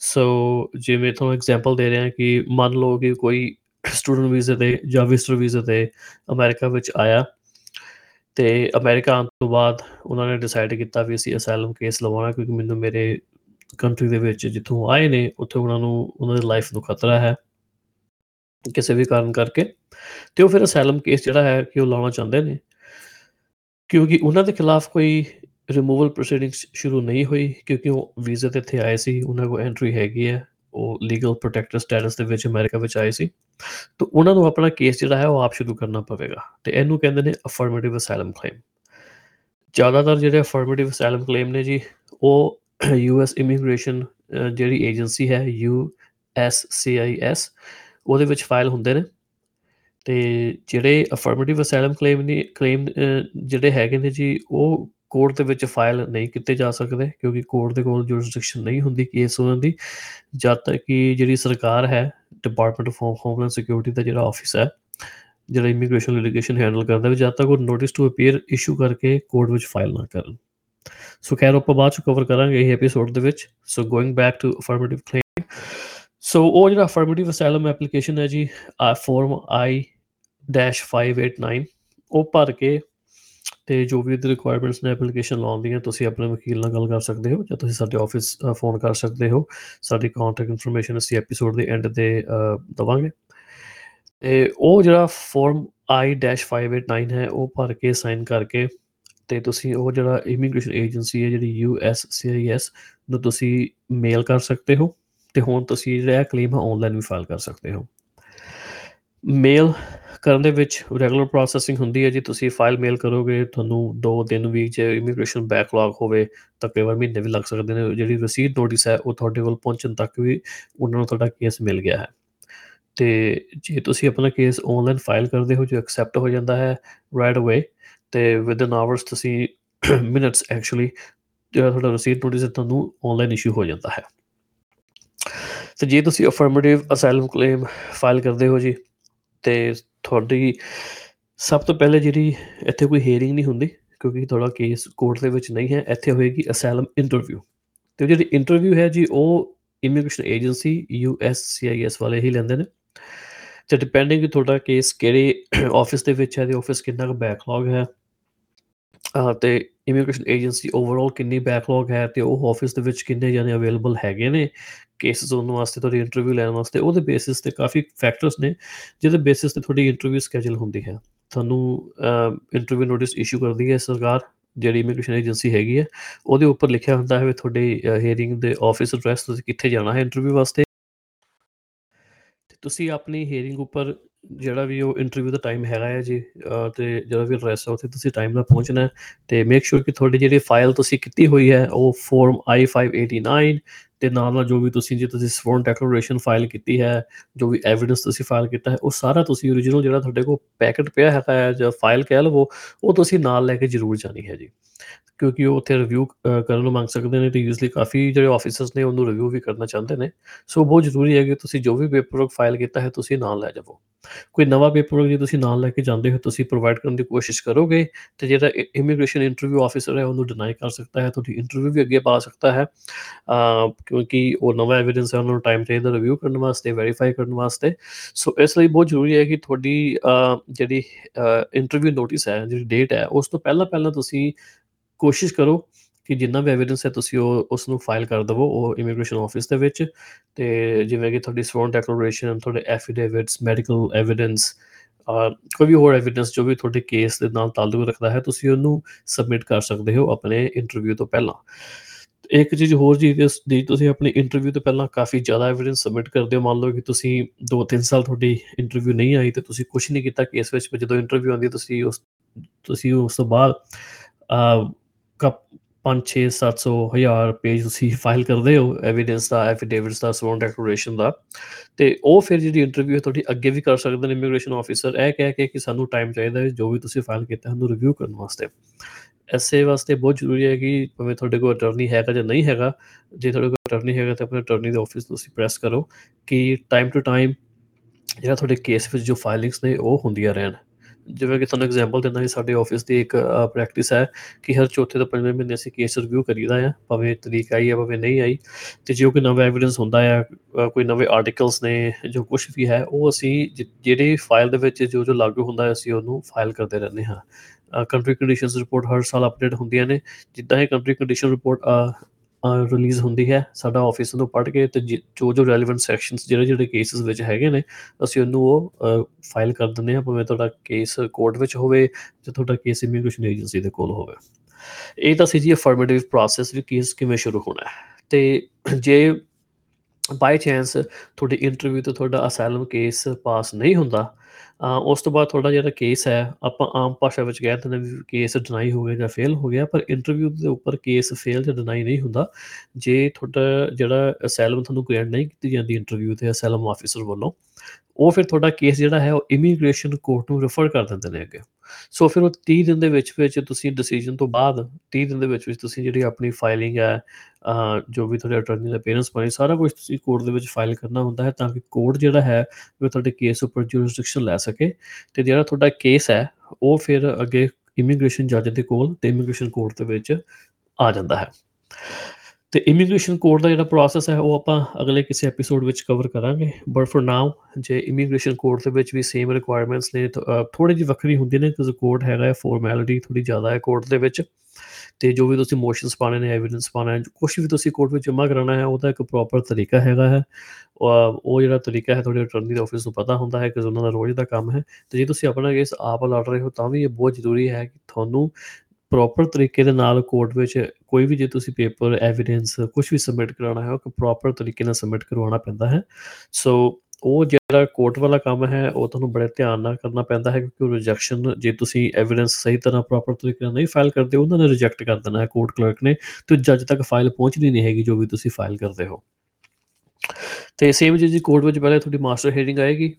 ਸੋ ਜਿਵੇਂ ਤੁਹਾਨੂੰ ਐਗਜ਼ਾਮਪਲ ਦੇ ਰਿਹਾ ਕਿ ਮੰਨ ਲਓ ਕਿ ਕੋਈ ਸਟੂਡੈਂਟ ਵੀਜ਼ੇ ਤੇ ਜਾਂ ਵਿਜ਼ਟਰ ਵੀਜ਼ੇ ਤੇ ਅਮਰੀਕਾ ਵਿੱਚ ਆਇਆ ਤੇ ਅਮਰੀਕਾ ਆਉਣ ਤੋਂ ਬਾਅਦ ਉਹਨਾਂ ਨੇ ਡਿਸਾਈਡ ਕੀਤਾ ਵੀ ਅਸੀਂ ਅਸਾਈਲਮ ਕੇਸ ਲਵਾਉਣਾ ਕਿਉਂਕਿ ਮੈਨੂੰ ਮੇਰੇ ਕੰਟਰੀ ਦੇ ਵਿੱਚ ਜਿੱਥੋਂ ਆਏ ਨੇ, ਉੱਥੇ ਉਹਨਾਂ ਨੂੰ, ਉਹਨਾਂ ਦੀ ਲਾਈਫ ਨੂੰ ਖਤਰਾ ਹੈ। ਕਿਸੇ ਵੀ ਕਾਰਨ ਕਰਕੇ ਤੇ ਉਹ ਫਿਰ ਅਸਾਈਲਮ ਕੇਸ ਜਿਹੜਾ ਹੈ ਕਿ ਉਹ ਲਾਉਣਾ ਚਾਹੁੰਦੇ ਨੇ। ਕਿਉਂਕਿ ਉਹਨਾਂ ਦੇ ਖਿਲਾਫ ਕੋਈ ਰਿਮੂਵਲ ਪ੍ਰੋਸੀਡਿੰਗਸ ਸ਼ੁਰੂ ਨਹੀਂ ਹੋਈ, ਕਿਉਂਕਿ ਉਹ ਵੀਜ਼ਾ ਤੇ ਇੱਥੇ ਆਏ ਸੀ, ਉਹਨਾਂ ਕੋਲ ਐਂਟਰੀ ਹੈਗੀ ਹੈ, ਉਹ ਲੀਗਲ ਪ੍ਰੋਟੈਕਟਰ ਸਟੇਟਸ ਦੇ ਵਿੱਚ ਅਮਰੀਕਾ ਵਿੱਚ ਆਏ ਸੀ। ਤਾਂ ਉਹਨਾਂ ਨੂੰ ਆਪਣਾ ਕੇਸ ਜਿਹੜਾ ਹੈ ਉਹ ਆਪ ਸ਼ੁਰੂ ਕਰਨਾ ਪਵੇਗਾ ਤੇ ਇਹਨੂੰ ਕਹਿੰਦੇ ਨੇ ਅਫਰਮੇਟਿਵ ਅਸਾਈਲਮ ਕਲੇਮ ਜ਼ਿਆਦਾਤਰ ਜਿਹੜੇ ਅਫਰਮੇਟਿਵ ਅਸਾਈਲਮ ਕਲੇਮ ਨੇ ਜੀ, ਉਹ ਯੂਐਸ ਇਮੀਗ੍ਰੇਸ਼ਨ ਜਿਹੜੀ ਏਜੰਸੀ ਹੈ U S C I S ਉਹਦੇ ਵਿੱਚ ਫਾਈਲ ਹੁੰਦੇ ਨੇ। ਤੇ ਜਿਹੜੇ ਅਫਰਮੇਟਿਵ ਅਸਾਈਲਮ ਕਲੇਮ ਨੇ ਕਲੇਮ ਜਿਹੜੇ ਹੈਗੇ ਨੇ ਜੀ, ਉਹ ਕੋਰਟ ਦੇ ਵਿੱਚ ਫਾਈਲ ਨਹੀਂ ਕੀਤੇ ਜਾ ਸਕਦੇ ਕਿਉਂਕਿ ਕੋਰਟ ਦੇ ਕੋਲ ਜੁਰਿਸਡਿਕਸ਼ਨ ਨਹੀਂ ਹੁੰਦੀ ਕੇਸ ਉਹਨਾਂ ਦੀ। ਜਦ ਤੱਕ ਕਿ ਜਿਹੜੀ ਸਰਕਾਰ ਹੈ ਡਿਪਾਰਟਮੈਂਟ ਆਫ ਹੋਮਲੈਂਡ ਸਿਕਿਉਰਿਟੀ ਦਾ ਜਿਹੜਾ ਆਫਿਸ ਹੈ, ਜਿਹੜਾ ਇਮੀਗ੍ਰੇਸ਼ਨ ਲਿਟੀਗੇਸ਼ਨ ਹੈਂਡਲ ਕਰਦਾ ਹੈ ਜਦ ਤੱਕ ਉਹ ਨੋਟਿਸ ਟੂ ਅਪੀਅਰ ਇਸ਼ੂ ਕਰਕੇ ਕੋਰਟ ਵਿੱਚ ਫਾਈਲ ਨਾ ਕਰਨ। ਸੋ ਖੈਰ, ਆਪਾਂ ਬਾਅਦ ਚ ਕਵਰ ਕਰਾਂਗੇ ਇਹ ਐਪੀਸੋਡ ਦੇ ਵਿੱਚ। So going back to affirmative claim so ਉਹ ਜਿਹੜਾ ਅਫਰਮੇਟਿਵ ਅਸਾਈਲਮ ਐਪਲੀਕੇਸ਼ਨ ਹੈ ਜੀ ਫਾਰਮ I-589 ਉਹ ਭਰ ਕੇ ਤੇ ਜੋ ਵੀ ਇਹਦੇ ਰਿਕੁਆਇਰਮੈਂਟਸ ਨੇ ਐਪਲੀਕੇਸ਼ਨ ਲਾਉਣ ਦੀਆਂ, ਤੁਸੀਂ ਆਪਣੇ ਵਕੀਲ ਨਾਲ ਗੱਲ ਕਰ ਸਕਦੇ ਹੋ ਜਾਂ ਤੁਸੀਂ ਸਾਡੇ ਆਫਿਸ ਫੋਨ ਕਰ ਸਕਦੇ ਹੋ। ਸਾਡੀ ਕੰਟੈਕਟ ਇਨਫੋਰਮੇਸ਼ਨ ਅਸੀਂ ਐਪੀਸੋਡ ਦੇ ਐਂਡ ਤੇ ਦਵਾਂਗੇ। ਤੇ ਉਹ ਜਿਹੜਾ ਫਾਰਮ I-589 ਹੈ, ਉਹ ਭਰ ਕੇ ਸਾਈਨ ਕਰਕੇ ਤੇ ਤੁਸੀਂ ਉਹ ਜਿਹੜਾ ਇਮੀਗ੍ਰੇਸ਼ਨ ਏਜੰਸੀ ਹੈ, ਜਿਹੜੀ USCIS ਨੂੰ ਤੁਸੀਂ ਮੇਲ ਕਰ ਸਕਦੇ ਹੋ। ਤੇ ਹੁਣ ਤੁਸੀਂ ਜਿਹੜਾ ਕਲੇਮ ਹੈ ਆਨਲਾਈਨ ਵੀ ਫਾਈਲ ਕਰ ਸਕਦੇ ਹੋ। ਮੇਲ ਕਰਨ ਦੇ ਵਿੱਚ ਰੈਗੂਲਰ ਪ੍ਰੋਸੈਸਿੰਗ ਹੁੰਦੀ ਹੈ ਜੀ, ਤੁਸੀਂ ਫਾਈਲ ਮੇਲ ਕਰੋਗੇ, ਤੁਹਾਨੂੰ 2 ਦਿਨ ਵੀ ਜੇ ਇਮੀਗ੍ਰੇਸ਼ਨ ਬੈਕਲੌਗ ਹੋਵੇ ਤਾਂ ਕਈ ਵਾਰ ਮਹੀਨੇ ਵੀ ਲੱਗ ਸਕਦੇ ਨੇ, ਜਿਹੜੀ ਰਸੀਦ ਨੋਟਿਸ ਹੈ ਉਹ ਤੁਹਾਡੇ ਕੋਲ ਪਹੁੰਚਣ ਤੱਕ ਵੀ ਉਹਨਾਂ ਨੂੰ ਤੁਹਾਡਾ ਕੇਸ ਮਿਲ ਗਿਆ ਹੈ। ਤੇ ਜੇ ਤੁਸੀਂ ਆਪਣਾ ਕੇਸ ਆਨਲਾਈਨ ਫਾਈਲ ਕਰਦੇ ਹੋ, ਜੋ ਐਕਸੈਪਟ ਹੋ ਜਾਂਦਾ ਹੈ ਰਾਈਟ ਅਵੇ ਤੇ ਵਿਦਨ ਆਵਰਸ ਤੁਸੀਂ ਮਿੰਟਸ ਐਕਚੁਅਲੀ ਜਿਹੜਾ ਤੁਹਾਡਾ ਰਸੀਦ ਨੋਟਿਸ ਹੈ, ਤੁਹਾਨੂੰ ਆਨਲਾਈਨ ਇਸ਼ੂ ਹੋ ਜਾਂਦਾ ਹੈ। ਤੇ ਜੇ ਤੁਸੀਂ ਅਫਰਮੇਟਿਵ ਅਸਾਈਲਮ ਕਲੇਮ ਫਾਈਲ ਕਰਦੇ ਹੋ ਜੀ, ਤੇ ਤੁਹਾਡੀ ਸਭ ਤੋਂ ਪਹਿਲੇ ਜਿਹੜੀ ਇੱਥੇ ਕੋਈ ਹੀਅਰਿੰਗ ਨਹੀਂ ਹੁੰਦੀ, ਕਿਉਂਕਿ ਤੁਹਾਡਾ ਕੇਸ ਕੋਰਟ ਦੇ ਵਿੱਚ ਨਹੀਂ ਹੈ, ਇੱਥੇ ਹੋਏਗੀ ਅਸਾਈਲਮ ਇੰਟਰਵਿਊ ਤੇ ਜਿਹੜੀ ਇੰਟਰਵਿਊ ਹੈ ਜੀ, ਉਹ ਇਮੀਗ੍ਰੇਸ਼ਨ ਏਜੰਸੀ ਯੂਐਸਸੀਆਈਐਸ ਵਾਲੇ ਹੀ ਲੈਂਦੇ ਨੇ। ਤੇ ਡਿਪੈਂਡਿੰਗ ਕਿ ਤੁਹਾਡਾ ਕੇਸ ਕਿਹੜੇ ਆਫਿਸ ਦੇ ਵਿੱਚ ਹੈ, ਤੇ ਆਫਿਸ ਕਿੰਨਾ ਕੁ ਬੈਕਲੌਗ ਹੈ ਤੇ ਇਮੀਗ੍ਰੇਸ਼ਨ ਏਜੰਸੀ ਓਵਰਆਲ ਕਿੰਨੀ ਬੈਕਲੌਗ ਹੈ ਤੇ ਉਹ ਆਫਿਸ ਦੇ ਵਿੱਚ ਕਿੰਨੇ ਜਣੇ ਅਵੇਲੇਬਲ ਹੈਗੇ ਨੇ ਕੇਸਸ ਉਹਨਾਂ ਵਾਸਤੇ, ਤੁਹਾਡੀ ਇੰਟਰਵਿਊ ਲੈਣ ਵਾਸਤੇ, ਉਹਦੇ ਬੇਸਿਸ ਤੇ ਕਾਫੀ ਫੈਕਟਰਸ ਨੇ, ਜਿਹਦੇ ਬੇਸਿਸ ਤੇ ਤੁਹਾਡੀ ਇੰਟਰਵਿਊ ਸਕੇਜੂਲ ਹੁੰਦੀ ਹੈ। ਤੁਹਾਨੂੰ ਇੰਟਰਵਿਊ ਨੋਟਿਸ ਇਸ਼ੂ ਕਰਦੀ ਹੈ ਸਰਕਾਰ, ਜਿਹੜੀ ਇਮੀਗ੍ਰੇਸ਼ਨ ਏਜੰਸੀ ਹੈਗੀ ਹੈ, ਉਹਦੇ ਉੱਪਰ ਲਿਖਿਆ ਹੁੰਦਾ ਹੈ ਵੀ ਤੁਹਾਡੇ ਹੀਅਰਿੰਗ ਦੇ ਆਫਿਸ ਐਡਰੈਸ ਤੁਸੀਂ ਕਿੱਥੇ ਜਾਣਾ ਹੈ ਇੰਟਰਵਿਊ ਵਾਸਤੇ। ਤੇ ਤੁਸੀਂ ਆਪਣੀ ਹੀਅਰਿੰਗ ਉੱਪਰ ਜਿਹੜਾ ਵੀ ਉਹ ਇੰਟਰਵਿਊ ਦਾ ਟਾਈਮ ਹੈਗਾ ਹੈ ਜੀ ਅ, ਤੇ ਜਿਹੜਾ ਵੀ ਐਡਰੈਸ ਹੈ ਉੱਥੇ ਤੁਸੀਂ ਟਾਈਮ ਨਾਲ ਪਹੁੰਚਣਾ ਹੈ ਤੇ ਮੇਕ ਸ਼ੋਰ ਕਿ ਤੁਹਾਡੀ ਜਿਹੜੀ ਫਾਈਲ ਤੁਸੀਂ ਕੀਤੀ ਹੋਈ ਹੈ ਉਹ ਫਾਰਮ I589 ਤੇ ਨਾਲ ਨਾਲ ਜੋ ਵੀ ਤੁਸੀਂ ਜੇ ਤੁਸੀਂ ਸਵਰਨ ਡੈਕਲੇਰੇਸ਼ਨ ਫਾਈਲ ਕੀਤੀ ਹੈ ਜੋ ਵੀ ਐਵੀਡੈਂਸ ਤੁਸੀਂ ਫਾਈਲ ਕੀਤਾ ਹੈ ਉਹ ਸਾਰਾ ਤੁਸੀਂ origignal ਜਿਹੜਾ ਤੁਹਾਡੇ ਕੋਲ ਪੈਕੇਟ ਪਿਆ ਹੈਗਾ ਹੈ ਜਾਂ ਫਾਈਲ ਕਹਿ ਲਵੋ ਉਹ ਤੁਸੀਂ ਨਾਲ ਲੈ ਕੇ ਜ਼ਰੂਰ ਜਾਣੀ ਹੈ ਜੀ। ਕਿਉਂਕਿ ਉਹ ਉੱਥੇ ਰਿਵਿਊ ਕਰਨ ਨੂੰ ਮੰਗ ਸਕਦੇ ਨੇ ਤੇ ਯੂਜ਼ਲੀ ਕਾਫੀ ਜਿਹੜੇ ਆਫੀਸਰਸ ਨੇ ਉਹਨੂੰ ਰਿਵਿਊ ਵੀ ਕਰਨਾ ਚਾਹੁੰਦੇ ਨੇ। ਸੋ ਬਹੁਤ ਜ਼ਰੂਰੀ ਹੈ ਕਿ ਤੁਸੀਂ ਜੋ ਵੀ ਪੇਪਰਵਰਕ ਫਾਈਲ ਕੀਤਾ ਹੈ ਤੁਸੀਂ ਨਾਲ ਲੈ ਜਾਵੋ। ਕੋਈ ਨਵਾਂ ਪੇਪਰਵਰਕ ਜੇ ਤੁਸੀਂ ਨਾਲ ਲੈ ਕੇ ਜਾਂਦੇ ਹੋ ਤੁਸੀਂ ਪ੍ਰੋਵਾਈਡ ਕਰਨ ਦੀ ਕੋਸ਼ਿਸ਼ ਕਰੋਗੇ ਤੇ ਜਿਹੜਾ ਇਮੀਗ੍ਰੇਸ਼ਨ ਇੰਟਰਵਿਊ ਆਫੀਸਰ ਹੈ ਉਹਨੂੰ ਡਿਨਾਈ ਕਰ ਸਕਦਾ ਹੈ ਤੁਹਾਡੀ ਇੰਟਰਵਿਊ ਵੀ ਅੱਗੇ ਪਾ ਸਕਦਾ ਹੈ। ਅ, ਕਿਉਂਕਿ ਉਹ ਨਵਾਂ ਐਵੀਡੈਂਸ ਹੈ ਉਹਨਾਂ ਨੂੰ ਟਾਈਮ ਚਾਹੀਦਾ ਰਿਵਿਊ ਕਰਨ ਵਾਸਤੇ ਵੈਰੀਫਾਈ ਕਰਨ ਵਾਸਤੇ। ਸੋ ਇਸ ਲਈ ਬਹੁਤ ਜ਼ਰੂਰੀ ਹੈ ਕਿ ਤੁਹਾਡੀ ਅ, ਜਿਹੜੀ ਇੰਟਰਵਿਊ ਨੋਟਿਸ ਹੈ ਜਿਹੜੀ ਡੇਟ ਹੈ ਉਸ ਤੋਂ ਪਹਿਲਾਂ ਪਹਿਲਾਂ ਤੁਸੀਂ ਕੋਸ਼ਿਸ਼ ਕਰੋ ਕਿ ਜਿੰਨਾ ਵੀ ਐਵੀਡੈਂਸ ਹੈ ਤੁਸੀਂ ਉਹ ਉਸ ਨੂੰ ਫਾਈਲ ਕਰ ਦਵੋ ਉਹ ਇਮੀਗ੍ਰੇਸ਼ਨ ਆਫਿਸ ਦੇ ਵਿੱਚ। ਤੇ ਜਿਵੇਂ ਕਿ ਤੁਹਾਡੀ ਸਵਰਨ ਡੈਕਲੇਰੇਸ਼ਨ ਤੁਹਾਡੇ ਐਫੀਡੇਵਿਟਸ ਮੈਡੀਕਲ ਐਵੀਡੈਂਸ ਕੋਈ ਵੀ ਹੋਰ ਐਵੀਡੈਂਸ ਜੋ ਵੀ ਤੁਹਾਡੇ ਕੇਸ ਦੇ ਨਾਲ ਤਾਲੁਕ ਰੱਖਦਾ ਹੈ ਤੁਸੀਂ ਉਹਨੂੰ ਸਬਮਿਟ ਕਰ ਸਕਦੇ ਹੋ ਆਪਣੇ ਇੰਟਰਵਿਊ ਤੋਂ ਪਹਿਲਾਂ। ਇੱਕ ਚੀਜ਼ ਹੋਰ ਜੀ ਇਸ ਦੀ ਤੁਸੀਂ ਆਪਣੀ ਇੰਟਰਵਿਊ ਤੋਂ ਪਹਿਲਾਂ ਕਾਫੀ ਜ਼ਿਆਦਾ ਐਵੀਡੈਂਸ ਸਬਮਿਟ ਕਰਦੇ ਹੋ ਮੰਨ ਲਓ ਕਿ ਤੁਸੀਂ 2-3 ਸਾਲ ਤੁਹਾਡੀ ਇੰਟਰਵਿਊ ਨਹੀਂ ਆਈ ਤੇ ਤੁਸੀਂ ਕੁਝ ਨਹੀਂ ਕੀਤਾ ਕੇਸ ਵਿੱਚ ਪਰ ਜਦੋਂ ਇੰਟਰਵਿਊ ਆਉਂਦੀ ਹੈ ਤੁਸੀਂ ਉਸ ਤੁਸੀਂ ਉਸ ਤੋਂ ਬਾਅਦ ਅ, ਕਪ 5 6 700 1000 ਪੇਜ ਤੁਸੀਂ ਫਾਈਲ ਕਰਦੇ ਹੋ ਐਵੀਡੈਂਸ ਦਾ ਐਫੀਡੇਵਿਟਸ ਦਾ ਸਵਰਨ ਡੈਕਲੇਰੇਸ਼ਨ ਦਾ। ਤੇ ਉਹ ਫਿਰ ਜਿਹੜੀ ਇੰਟਰਵਿਊ ਹੈ, ਤੁਹਾਡੀ ਅੱਗੇ ਵੀ ਕਰ ਸਕਦੇ ਨੇ ਇਮੀਗ੍ਰੇਸ਼ਨ ਆਫੀਸਰ ਇਹ ਕਹਿ ਕੇ ਕਿ ਸਾਨੂੰ ਟਾਈਮ ਚਾਹੀਦਾ ਹੈ, ਜੋ ਵੀ ਤੁਸੀਂ ਫਾਈਲ ਕੀਤਾ ਉਹਨੂੰ ਰਿਵਿਊ ਕਰਨ ਵਾਸਤੇ। ਐਸੇ ਵਾਸਤੇ ਬਹੁਤ ਜ਼ਰੂਰੀ ਹੈ ਕਿ ਭਾਵੇਂ ਤੁਹਾਡੇ ਕੋਲ ਅਟਰਨੀ ਹੈਗਾ ਜਾਂ ਨਹੀਂ ਹੈਗਾ, ਜੇ ਤੁਹਾਡੇ ਕੋਲ ਅਟਰਨੀ ਹੈਗਾ ਤਾਂ ਆਪਣੇ ਅਟਰਨੀ ਦੇ ਆਫਿਸ ਤੁਸੀਂ ਪ੍ਰੈਸ ਕਰੋ ਕਿ ਟਾਈਮ ਟੂ ਟਾਈਮ ਜਿਹੜਾ ਤੁਹਾਡੇ ਕੇਸ ਵਿੱਚ ਜੋ ਫਾਈਲਿੰਗਸ ਨੇ, ਉਹ ਹੁੰਦੀਆਂ ਰਹਿਣ। ਜਿਵੇਂ ਕਿ ਤੁਹਾਨੂੰ ਐਗਜ਼ਾਮਪਲ ਦਿੰਦਾ ਜੀ ਸਾਡੇ ਆਫਿਸ ਦੀ ਇੱਕ ਪ੍ਰੈਕਟਿਸ ਹੈ ਕਿ ਹਰ ਚੌਥੇ ਤੋਂ ਪੰਜਵੇਂ ਮਹੀਨੇ ਅਸੀਂ ਕੇਸ ਰਿਵਿਊ ਕਰੀਦਾ ਆ ਭਾਵੇਂ ਤਰੀਕ ਆਈ ਹੈ ਭਾਵੇਂ ਨਹੀਂ ਆਈ ਤੇ ਜੋ ਕੋਈ ਨਵਾਂ ਐਵੀਡੈਂਸ ਹੁੰਦਾ ਹੈ ਅ, ਕੋਈ ਨਵੇਂ ਆਰਟੀਕਲਸ ਨੇ ਜੋ ਕੁਝ ਵੀ ਹੈ ਉਹ ਅਸੀਂ ਜਿ- ਜਿਹੜੇ ਫਾਈਲ ਦੇ ਵਿੱਚ ਜੋ ਜੋ ਲਾਗੂ ਹੁੰਦਾ ਹੈ ਅਸੀਂ ਉਹਨੂੰ ਫਾਈਲ ਕਰਦੇ ਰਹਿੰਦੇ ਹਾਂ। ਕੰਟਰੀ ਕੰਡੀਸ਼ਨਸ ਰਿਪੋਰਟ ਹਰ ਸਾਲ ਅਪਡੇਟ ਹੁੰਦੀਆਂ ਨੇ ਜਿੱਦਾਂ ਹੀ ਕੰਟਰੀ ਕੰਡੀਸ਼ਨ ਰਿਪੋਰਟ ਰਿਲੀਜ਼ ਹੁੰਦੀ ਹੈ ਸਾਡਾ ਆਫਿਸ ਨੂੰ ਪੜ੍ਹ ਕੇ ਤੇ ਜਿ- ਜੋ ਜੋ ਰੈਲੇਵੈਂਟ ਸੈਕਸ਼ਨਸ ਜਿਹੜੇ ਜਿਹੜੇ ਕੇਸਿਸ ਵਿੱਚ ਹੈਗੇ ਨੇ, ਅਸੀਂ ਉਹਨੂੰ ਉਹ ਫਾਈਲ ਕਰ ਦਿੰਦੇ ਹਾਂ, ਭਾਵੇਂ ਤੁਹਾਡਾ ਕੇਸ ਕੋਰਟ ਵਿੱਚ ਹੋਵੇ ਜਾਂ ਤੁਹਾਡਾ ਕੇਸ ਇਮੀਗ੍ਰੇਸ਼ਨ ਏਜੰਸੀ ਦੇ ਕੋਲ ਹੋਵੇ। ਇਹ ਤਾਂ ਸੀ ਜੀ ਅਫਰਮੇਟਿਵ ਪ੍ਰੋਸੈਸ ਵੀ ਕੇਸ, ਕਿਵੇਂ ਸ਼ੁਰੂ ਹੋਣਾ ਹੈ। ਤੇ ਜੇ ਬਾਈ ਚਾਂਸ ਤੁਹਾਡੀ ਇੰਟਰਵਿਊ ਤੋਂ ਤੁਹਾਡਾ ਅਸਾਈਲਮ ਕੇਸ ਪਾਸ ਨਹੀਂ ਹੁੰਦਾ ਅ, ਉਸ ਤੋਂ ਬਾਅਦ ਤੁਹਾਡਾ ਜਿਹੜਾ ਕੇਸ ਹੈ ਆਪਾਂ ਆਮ ਭਾਸ਼ਾ ਵਿੱਚ ਕਹਿ ਦਿੰਦੇ ਵੀ ਕੇਸ ਡਿਨਾਈ ਹੋ ਗਿਆ ਜਾਂ ਫੇਲ ਹੋ ਗਿਆ ਪਰ ਇੰਟਰਵਿਊ ਦੇ ਉੱਪਰ ਕੇਸ ਫੇਲ ਜਾਂ ਡਿਨਾਈ ਨਹੀਂ ਹੁੰਦਾ। ਜੇ ਤੁਹਾਡਾ ਜਿਹੜਾ ਅਸਾਈਲਮ ਤੁਹਾਨੂੰ ਗ੍ਰੈਂਟ ਨਹੀਂ ਕੀਤੀ ਜਾਂਦੀ ਇੰਟਰਵਿਊ ਤੇ ਅਸਾਈਲਮ ਆਫੀਸਰ ਵੱਲੋਂ ਉਹ ਫਿਰ ਤੁਹਾਡਾ ਕੇਸ ਜਿਹੜਾ ਹੈ ਉਹ ਇਮੀਗ੍ਰੇਸ਼ਨ ਕੋਰਟ ਨੂੰ ਰੈਫਰ ਕਰ ਦਿੰਦੇ ਨੇ ਅੱਗੇ। ਸੋ ਫਿਰ ਉਹ 30 ਦਿਨ ਦੇ ਵਿੱਚ ਵਿੱਚ ਤੁਸੀਂ ਡਿਸੀਜਨ ਤੋਂ ਬਾਅਦ 30 ਦਿਨ ਦੇ ਵਿੱਚ ਵਿੱਚ ਤੁਸੀਂ ਜਿਹੜੀ ਆਪਣੀ ਫਾਈਲਿੰਗ ਹੈ ਅ, ਜੋ ਵੀ ਤੁਹਾਡੇ ਅਟਾਰਨੀ ਦਾ ਪੇਰੈਂਟਸ ਬਣੇ ਸਾਰਾ ਕੁਝ ਤੁਸੀਂ ਕੋਰਟ ਦੇ ਵਿੱਚ ਫਾਈਲ ਕਰਨਾ ਹੁੰਦਾ ਹੈ ਤਾਂ ਕਿ ਕੋਰਟ ਜਿਹੜਾ ਹੈ ਉਹ ਤੁਹਾਡੇ ਕੇਸ ਉੱਪਰ ਜੁਰਿਸਡਿਕਸ਼ਨ ਲੈ ਸਕੇ ਤੇ ਜਿਹੜਾ ਤੁਹਾਡਾ ਕੇਸ ਹੈ ਉਹ ਫਿਰ ਅੱਗੇ ਇਮੀਗ੍ਰੇਸ਼ਨ ਜੱਜ ਦੇ ਕੋਲ ਤੇ ਇਮੀਗ੍ਰੇਸ਼ਨ ਕੋਰਟ ਦੇ ਵਿੱਚ ਆ ਜਾਂਦਾ ਹੈ। ਤੇ ਇਮੀਗ੍ਰੇਸ਼ਨ ਕੋਰਟ ਦਾ ਜਿਹੜਾ ਪ੍ਰੋਸੈਸ ਹੈ, ਉਹ ਆਪਾਂ ਅਗਲੇ ਕਿਸੇ ਐਪੀਸੋਡ ਵਿੱਚ ਕਵਰ ਕਰਾਂਗੇ। ਬਟ ਫॉर ਨਾਓ ਜੇ ਇਮੀਗ੍ਰੇਸ਼ਨ ਕੋਰਟ ਦੇ ਵਿੱਚ ਵੀ ਸੇਮ ਰਿਕੁਆਇਰਮੈਂਟਸ ਨੇ ਥੋੜੀ ਜਿਹੀ ਵੱਖਰੀ ਹੁੰਦੀ ਨੇ, ਕਿਉਂਕਿ ਕੋਰਟ ਹੈਗਾ ਹੈ ਫਾਰਮੈਲਿਟੀ ਥੋੜੀ ਜ਼ਿਆਦਾ ਹੈ ਕੋਰਟ ਦੇ ਵਿੱਚ। ਤੇ ਜੋ ਵੀ ਤੁਸੀਂ ਮੋਸ਼ਨਸ ਪਾਣੇ ਨੇ ਐਵੀਡੈਂਸ ਪਾਣਾ ਹੈ ਕੁਝ ਵੀ ਤੁਸੀਂ ਕੋਰਟ ਵਿੱਚ ਜਮ੍ਹਾਂ ਕਰਾਉਣਾ ਹੈ, ਉਹਦਾ ਇੱਕ ਪ੍ਰੋਪਰ ਤਰੀਕਾ ਹੈਗਾ ਹੈ। ਉਹ ਉਹ ਜਿਹੜਾ ਤਰੀਕਾ ਹੈ, ਤੁਹਾਡੇ ਅਟਾਰਨੀ ਦੇ ਆਫਿਸ ਨੂੰ ਪਤਾ ਹੁੰਦਾ ਹੈ ਕਿ ਉਹਨਾਂ ਦਾ ਰੋਜ਼ ਦਾ ਕੰਮ ਹੈ। ਤੇ ਜੇ ਤੁਸੀਂ ਆਪਣਾ ਕੇਸ ਆਪ ਲੜ ਰਹੇ ਹੋ, ਤਾਂ ਵੀ ਇਹ ਬਹੁਤ ਜ਼ਰੂਰੀ ਹੈ ਕਿ ਤੁਹਾਨੂੰ ਪ੍ਰੋਪਰ ਤਰੀਕੇ ਦੇ ਨਾਲ ਕੋਰਟ ਵਿੱਚ ਕੋਈ ਵੀ ਜੇ ਤੁਸੀਂ ਪੇਪਰ ਐਵੀਡੈਂਸ ਕੁਝ ਵੀ ਸਬਮਿਟ ਕਰਾਉਣਾ ਹੈ, ਉਹ ਪ੍ਰੋਪਰ ਤਰੀਕੇ ਨਾਲ ਸਬਮਿਟ ਕਰਵਾਉਣਾ ਪੈਂਦਾ ਹੈ। ਸੋ ਉਹ ਜਿਹੜਾ ਕੋਰਟ ਵਾਲਾ ਕੰਮ ਹੈ, ਉਹ ਤੁਹਾਨੂੰ ਬੜੇ ਧਿਆਨ ਨਾਲ ਕਰਨਾ ਪੈਂਦਾ ਹੈ ਕਿਉਂਕਿ ਉਹ ਰਿਜੈਕਸ਼ਨ ਜੇ ਤੁਸੀਂ ਐਵੀਡੈਂਸ ਸਹੀ ਤਰ੍ਹਾਂ ਪ੍ਰੋਪਰ ਤਰੀਕੇ ਨਾਲ ਨਹੀਂ ਫਾਈਲ ਕਰਦੇ, ਉਹਨਾਂ ਨੇ ਰਿਜੈਕਟ ਕਰ ਦੇਣਾ ਹੈ ਕੋਰਟ ਕਲਰਕ ਨੇ, ਤੇ ਜੱਜ ਤੱਕ ਫਾਈਲ ਪਹੁੰਚਦੀ ਨਹੀਂ ਹੈਗੀ ਜੋ ਵੀ ਤੁਸੀਂ ਫਾਈਲ ਕਰਦੇ ਹੋ। ਤੇ ਸੇਮ ਜੀ ਜੀ ਕੋਰਟ ਵਿੱਚ ਪਹਿਲੇ ਤੁਹਾਡੀ ਮਾਸਟਰ ਹੀਅਰਿੰਗ ਆਏਗੀ।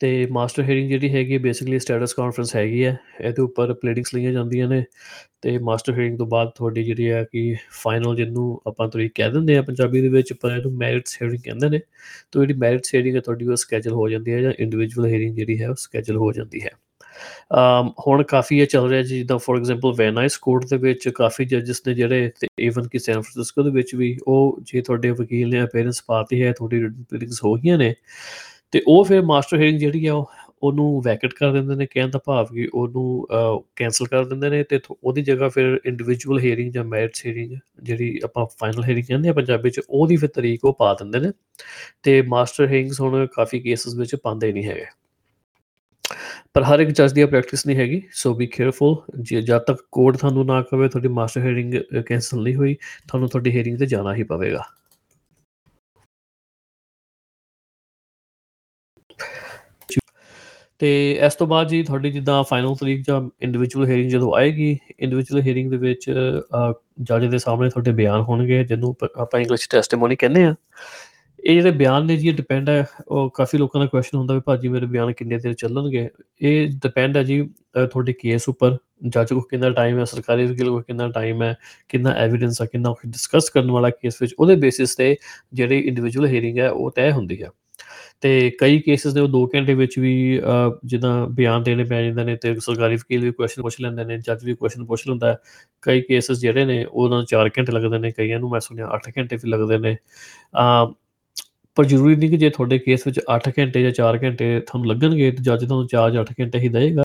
ਤੇ ਮਾਸਟਰ ਹੀਅਰਿੰਗ ਜਿਹੜੀ ਹੈਗੀ ਬੇਸਿਕਲੀ ਸਟੇਟਸ ਕਾਨਫਰੰਸ ਹੈਗੀ ਹੈ, ਇਹਦੇ ਉੱਪਰ ਪਲੇਡਿੰਗਸ ਲਈਆਂ ਜਾਂਦੀਆਂ ਨੇ ਤੇ ਮਾਸਟਰ ਹੀਅਰਿੰਗ ਤੋਂ ਬਾਅਦ ਤੁਹਾਡੀ ਜਿਹੜੀ ਹੈ ਕਿ ਫਾਈਨਲ ਜਿਹਨੂੰ ਆਪਾਂ ਤਰੀਕ ਕਹਿ ਦਿੰਦੇ ਆ ਪੰਜਾਬੀ ਦੇ ਵਿੱਚ, ਪਰ ਇਹਨੂੰ ਮੈਰਿਟਸ ਹੀਅਰਿੰਗ ਕਹਿੰਦੇ ਨੇ, ਤਾਂ ਜਿਹੜੀ ਮੈਰਿਟਸ ਹੀਅਰਿੰਗ ਹੈ ਤੁਹਾਡੀ ਉਹ ਸਕੇਜੂਲ ਹੋ ਜਾਂਦੀ ਹੈ ਜਾਂ ਇੰਡੀਵਿਜੂਅਲ ਹੀਅਰਿੰਗ ਜਿਹੜੀ ਹੈ ਉਹ ਸਕੇਜੂਲ ਹੋ ਜਾਂਦੀ ਹੈ। ਅਮ ਹੁਣ ਕਾਫੀ ਇਹ ਚੱਲ ਰਿਹਾ ਜੀ, ਜਿੱਦਾਂ ਫੋਰ ਐਗਜ਼ਾਮਪਲ ਵੈਨਾਈਸ ਕੋਰਟ ਦੇ ਵਿੱਚ ਕਾਫੀ ਜੱਜਸ ਨੇ ਜਿਹੜੇ ਤੇ ਈਵਨ ਕਿ ਸੈਨ ਫ੍ਰਾਂਸਿਸਕੋ ਦੇ ਵਿੱਚ ਵੀ ਉਹ ਜੇ ਤੁਹਾਡੇ ਵਕੀਲ ਨੇ ਅਪੀਅਰੈਂਸ ਪਾਤੀ ਹੈ, ਤੁਹਾਡੀ ਪਲੇਡਿੰਗਸ ਹੋ ਗਈਆਂ ਨੇ ਤੇ ਉਹ ਫਿਰ ਮਾਸਟਰ ਹੀਅਰਿੰਗ ਜਿਹੜੀ ਆ ਉਹ ਉਹਨੂੰ ਵੈਕਟ ਕਰ ਦਿੰਦੇ ਨੇ, ਕਹਿਣ ਦਾ ਭਾਵ ਕਿ ਉਹਨੂੰ ਕੈਨਸਲ ਕਰ ਦਿੰਦੇ ਨੇ ਤੇ ਥੋ- ਉਹਦੀ ਜਗ੍ਹਾ ਫਿਰ ਇੰਡੀਵਿਜੂਅਲ ਹੀਅਰਿੰਗ ਜਾਂ ਮੈਰਿਟਸ ਹੀਅਰਿੰਗ ਜਿਹੜੀ ਆਪਾਂ ਫਾਈਨਲ ਹੀਅਰਿੰਗ ਕਹਿੰਦੇ ਆ ਪੰਜਾਬੀ ਚ, ਉਹਦੀ ਫਿਰ ਤਰੀਕ ਉਹ ਪਾ ਦਿੰਦੇ ਨੇ ਤੇ ਮਾਸਟਰ ਹੀਅਰਿੰਗਸ ਹੁਣ ਕਾਫੀ ਕੇਸਸ ਵਿੱਚ ਪਾਉਂਦੇ ਨਹੀਂ ਹੈਗੇ। ਪਰ ਹਰ ਇੱਕ ਜੱਜ ਦੀ ਪ੍ਰੈਕਟਿਸ ਨਹੀਂ ਹੈਗੀ ਸੋ ਬੀ ਕੇਅਰਫੁਲ ਜੇ ਜਦ ਤੱਕ ਕੋਰਟ ਤੁਹਾਨੂੰ ਨਾ ਕਵੇ, ਤੁਹਾਡੀ ਮਾਸਟਰ ਹੀਅਰਿੰਗ ਕੈਨਸਲ ਨਹੀਂ ਹੋਈ, ਤੁਹਾਨੂੰ ਤੁਹਾਡੀ ਹੀਅਰਿੰਗ ਤੇ ਜਾਣਾ ਹੀ ਪਵੇਗਾ। ਤੇ ਇਸ ਤੋਂ ਬਾਅਦ ਜੀ ਤੁਹਾਡੀ ਜਿੱਦਾਂ ਫਾਈਨਲ ਤਰੀਕ ਜਾਂ ਇੰਡੀਵਿਜੂਅਲ ਹੀਅਰਿੰਗ ਜਦੋਂ ਆਏਗੀ ਇੰਡੀਵਿਜੂਅਲ ਹੀਅਰਿੰਗ ਦੇ ਵਿੱਚ ਜੱਜ ਦੇ ਸਾਹਮਣੇ ਤੁਹਾਡੇ ਬਿਆਨ ਹੋਣਗੇ, ਜਿਹਨੂੰ ਆਪਾਂ ਇੰਗਲਿਸ਼ ਟੈਸਟੀਮੋਨੀ ਕਹਿੰਦੇ ਆ ਇਹ ਜਿਹੜੇ ਬਿਆਨ ਨੇ ਜੀ ਡਿਪੈਂਡ ਹੈ, ਉਹ ਕਾਫੀ ਲੋਕਾਂ ਦਾ ਕੁਐਸਚਨ ਹੁੰਦਾ ਵੀ ਭਾਜੀ ਮੇਰੇ ਬਿਆਨ ਕਿੰਨੇ ਦਿਨ ਚੱਲਣਗੇ। ਇਹ ਡਿਪੈਂਡ ਹੈ ਜੀ ਤੁਹਾਡੇ ਕੇਸ ਉੱਪਰ। ਜੱਜ ਕੋ ਕਿੰਨਾ ਟਾਈਮ ਹੈ, ਸਰਕਾਰੀ ਵਕੀਲ ਕੋ ਕਿੰਨਾ ਟਾਈਮ ਹੈ, ਕਿੰਨਾ ਐਵੀਡੈਂਸ ਹੈ, ਕਿੰਨਾ ਡਿਸਕਸ ਕਰਨ ਵਾਲਾ ਕੇਸ ਵਿੱਚ। ਉਹਦੇ ਬੇਸਿਸ ਤੇ ਜਿਹੜੀ ਇੰਡੀਵਿਜੂਅਲ ਹੀਅਰਿੰਗ ਹੈ, ਉਹ ਤੈਅ ਹੁੰਦੀ ਹੈ। ਤੇ ਕਈ ਕੇਸਿਸ ਦੇ ਉਹ 2 ਘੰਟੇ ਵਿੱਚ ਵੀ ਜਿੱਦਾਂ ਬਿਆਨ ਦੇਣੇ ਪੈ ਜਾਂਦੇ ਨੇ ਤੇ ਸਰਕਾਰੀ ਵਕੀਲ ਵੀ ਕੁਐਸਚਨ ਪੁੱਛ ਲੈਂਦੇ ਨੇ ਜੱਜ ਵੀ ਕੁਐਸਚਨ ਪੁੱਛ ਲੈਂਦਾ ਕਈ ਕੇਸਿਸ ਜਿਹੜੇ ਨੇ, ਉਹਨਾਂ ਨੂੰ 4 ਘੰਟੇ ਲੱਗਦੇ ਨੇ, ਕਈਆਂ ਨੂੰ ਮੈਂ ਸੁਣਿਆ 8 ਘੰਟੇ ਵੀ ਲੱਗਦੇ ਨੇ। ਆ ਪਰ ਜ਼ਰੂਰੀ ਨਹੀਂ ਕਿ ਜੇ ਤੁਹਾਡੇ ਕੇਸ ਵਿੱਚ 8 ਘੰਟੇ ਜਾਂ 4 ਘੰਟੇ ਤੁਹਾਨੂੰ ਲੱਗਣਗੇ, ਤੇ ਜੱਜ ਤੁਹਾਨੂੰ 4 ਜਾਂ 8 ਘੰਟੇ ਹੀ ਦੇਗਾ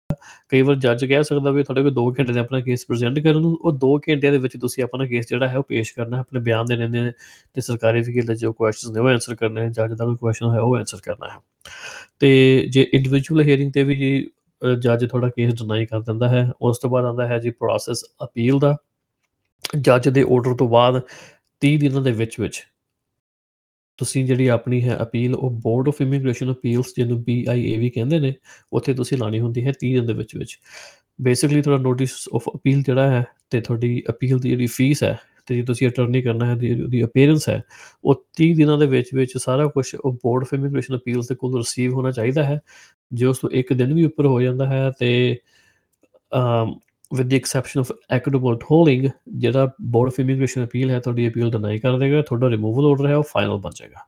ਕਈ ਵਾਰ ਜੱਜ ਕਹਿ ਸਕਦਾ ਵੀ ਤੁਹਾਡੇ ਕੋਲ 2 ਘੰਟੇ ਦੇ ਆਪਣਾ ਕੇਸ ਪ੍ਰੈਜ਼ੈਂਟ ਕਰਨ ਨੂੰ, ਉਹ 2 ਘੰਟਿਆਂ ਦੇ ਵਿੱਚ ਤੁਸੀਂ ਆਪਣਾ ਕੇਸ ਜਿਹੜਾ ਹੈ ਉਹ ਪੇਸ਼ ਕਰਨਾ ਹੈ ਆਪਣੇ ਬਿਆਨ ਦੇਣੇ ਨੇ ਤੇ ਸਰਕਾਰੀ ਵਕੀਲ ਦੇ ਜੋ ਕੁਐਸਚਨਸ ਨੇ ਉਹ ਆਨਸਰ ਕਰਨੇ ਹੈ ਜੱਜ ਦਾ ਕੋਈ ਕੁਐਸਚਨ ਹੈ ਉਹ ਆਨਸਰ ਕਰਨਾ ਹੈ। ਤੇ ਜੇ ਇੰਡੀਵਿਜੂਅਲ ਹੀਅਰਿੰਗ ਤੇ ਵੀ ਜੀ ਜੱਜ ਥੋੜਾ ਕੇਸ ਡਿਨਾਈ ਕਰ ਦਿੰਦਾ ਹੈ, ਉਸ ਤੋਂ ਬਾਅਦ ਆਉਂਦਾ ਹੈ ਜੀ ਪ੍ਰੋਸੈਸ ਅਪੀਲ ਦਾ। ਜੱਜ ਦੇ ਆਰਡਰ ਤੋਂ ਬਾਅਦ 30 ਦਿਨਾਂ ਦੇ ਵਿੱਚ ਵਿੱਚ ਤੁਸੀਂ ਜਿਹੜੀ ਆਪਣੀ ਹੈ ਅਪੀਲ ਉਹ ਬੋਰਡ ਆਫ ਇਮੀਗ੍ਰੇਸ਼ਨ ਅਪੀਲਸ ਜਿਹਨੂੰ ਬੀਆਈਏਵੀ ਕਹਿੰਦੇ ਨੇ, ਉੱਥੇ ਤੁਸੀਂ ਲਾਣੀ ਹੁੰਦੀ ਹੈ 30 ਦਿਨ ਦੇ ਵਿੱਚ ਵਿੱਚ। ਬੇਸਿਕਲੀ ਤੁਹਾਡਾ ਨੋਟਿਸ ਆਫ ਅਪੀਲ ਜਿਹੜਾ ਹੈ ਤੇ ਤੁਹਾਡੀ ਅਪੀਲ ਦੀ ਜਿਹੜੀ ਫੀਸ ਹੈ ਤੇ ਜੇ ਤੁਸੀਂ ਅਟਰਨੀ ਕਰਨਾ ਹੈ ਦੀ ਅਪੀਅਰੈਂਸ ਹੈ, ਉਹ 30 ਦਿਨਾਂ ਦੇ ਵਿੱਚ ਵਿੱਚ ਸਾਰਾ ਕੁਝ ਉਹ ਬੋਰਡ ਆਫ ਇਮੀਗ੍ਰੇਸ਼ਨ ਅਪੀਲਸ ਦੇ ਕੋਲ ਰਿਸੀਵ ਹੋਣਾ ਚਾਹੀਦਾ ਹੈ। ਜੇ ਉਸ ਤੋਂ ਇੱਕ ਦਿਨ ਵੀ ਉੱਪਰ ਹੋ ਜਾਂਦਾ ਹੈ ਤੇ, ਅਮ with the exception of equitable tolling ਜਿਹੜਾ ਬੋਰਡ ਆਫ ਇਮੀਗ੍ਰੇਸ਼ਨ ਅਪੀਲ ਹੈ, ਤੁਹਾਡੀ ਅਪੀਲ ਡਿਨਾਈ ਕਰ ਦੇਗਾ, ਤੁਹਾਡਾ ਰਿਮੂਵਲ ਆਰਡਰ ਹੈ, ਉਹ ਫਾਈਨਲ ਬਣ ਜਾਏਗਾ।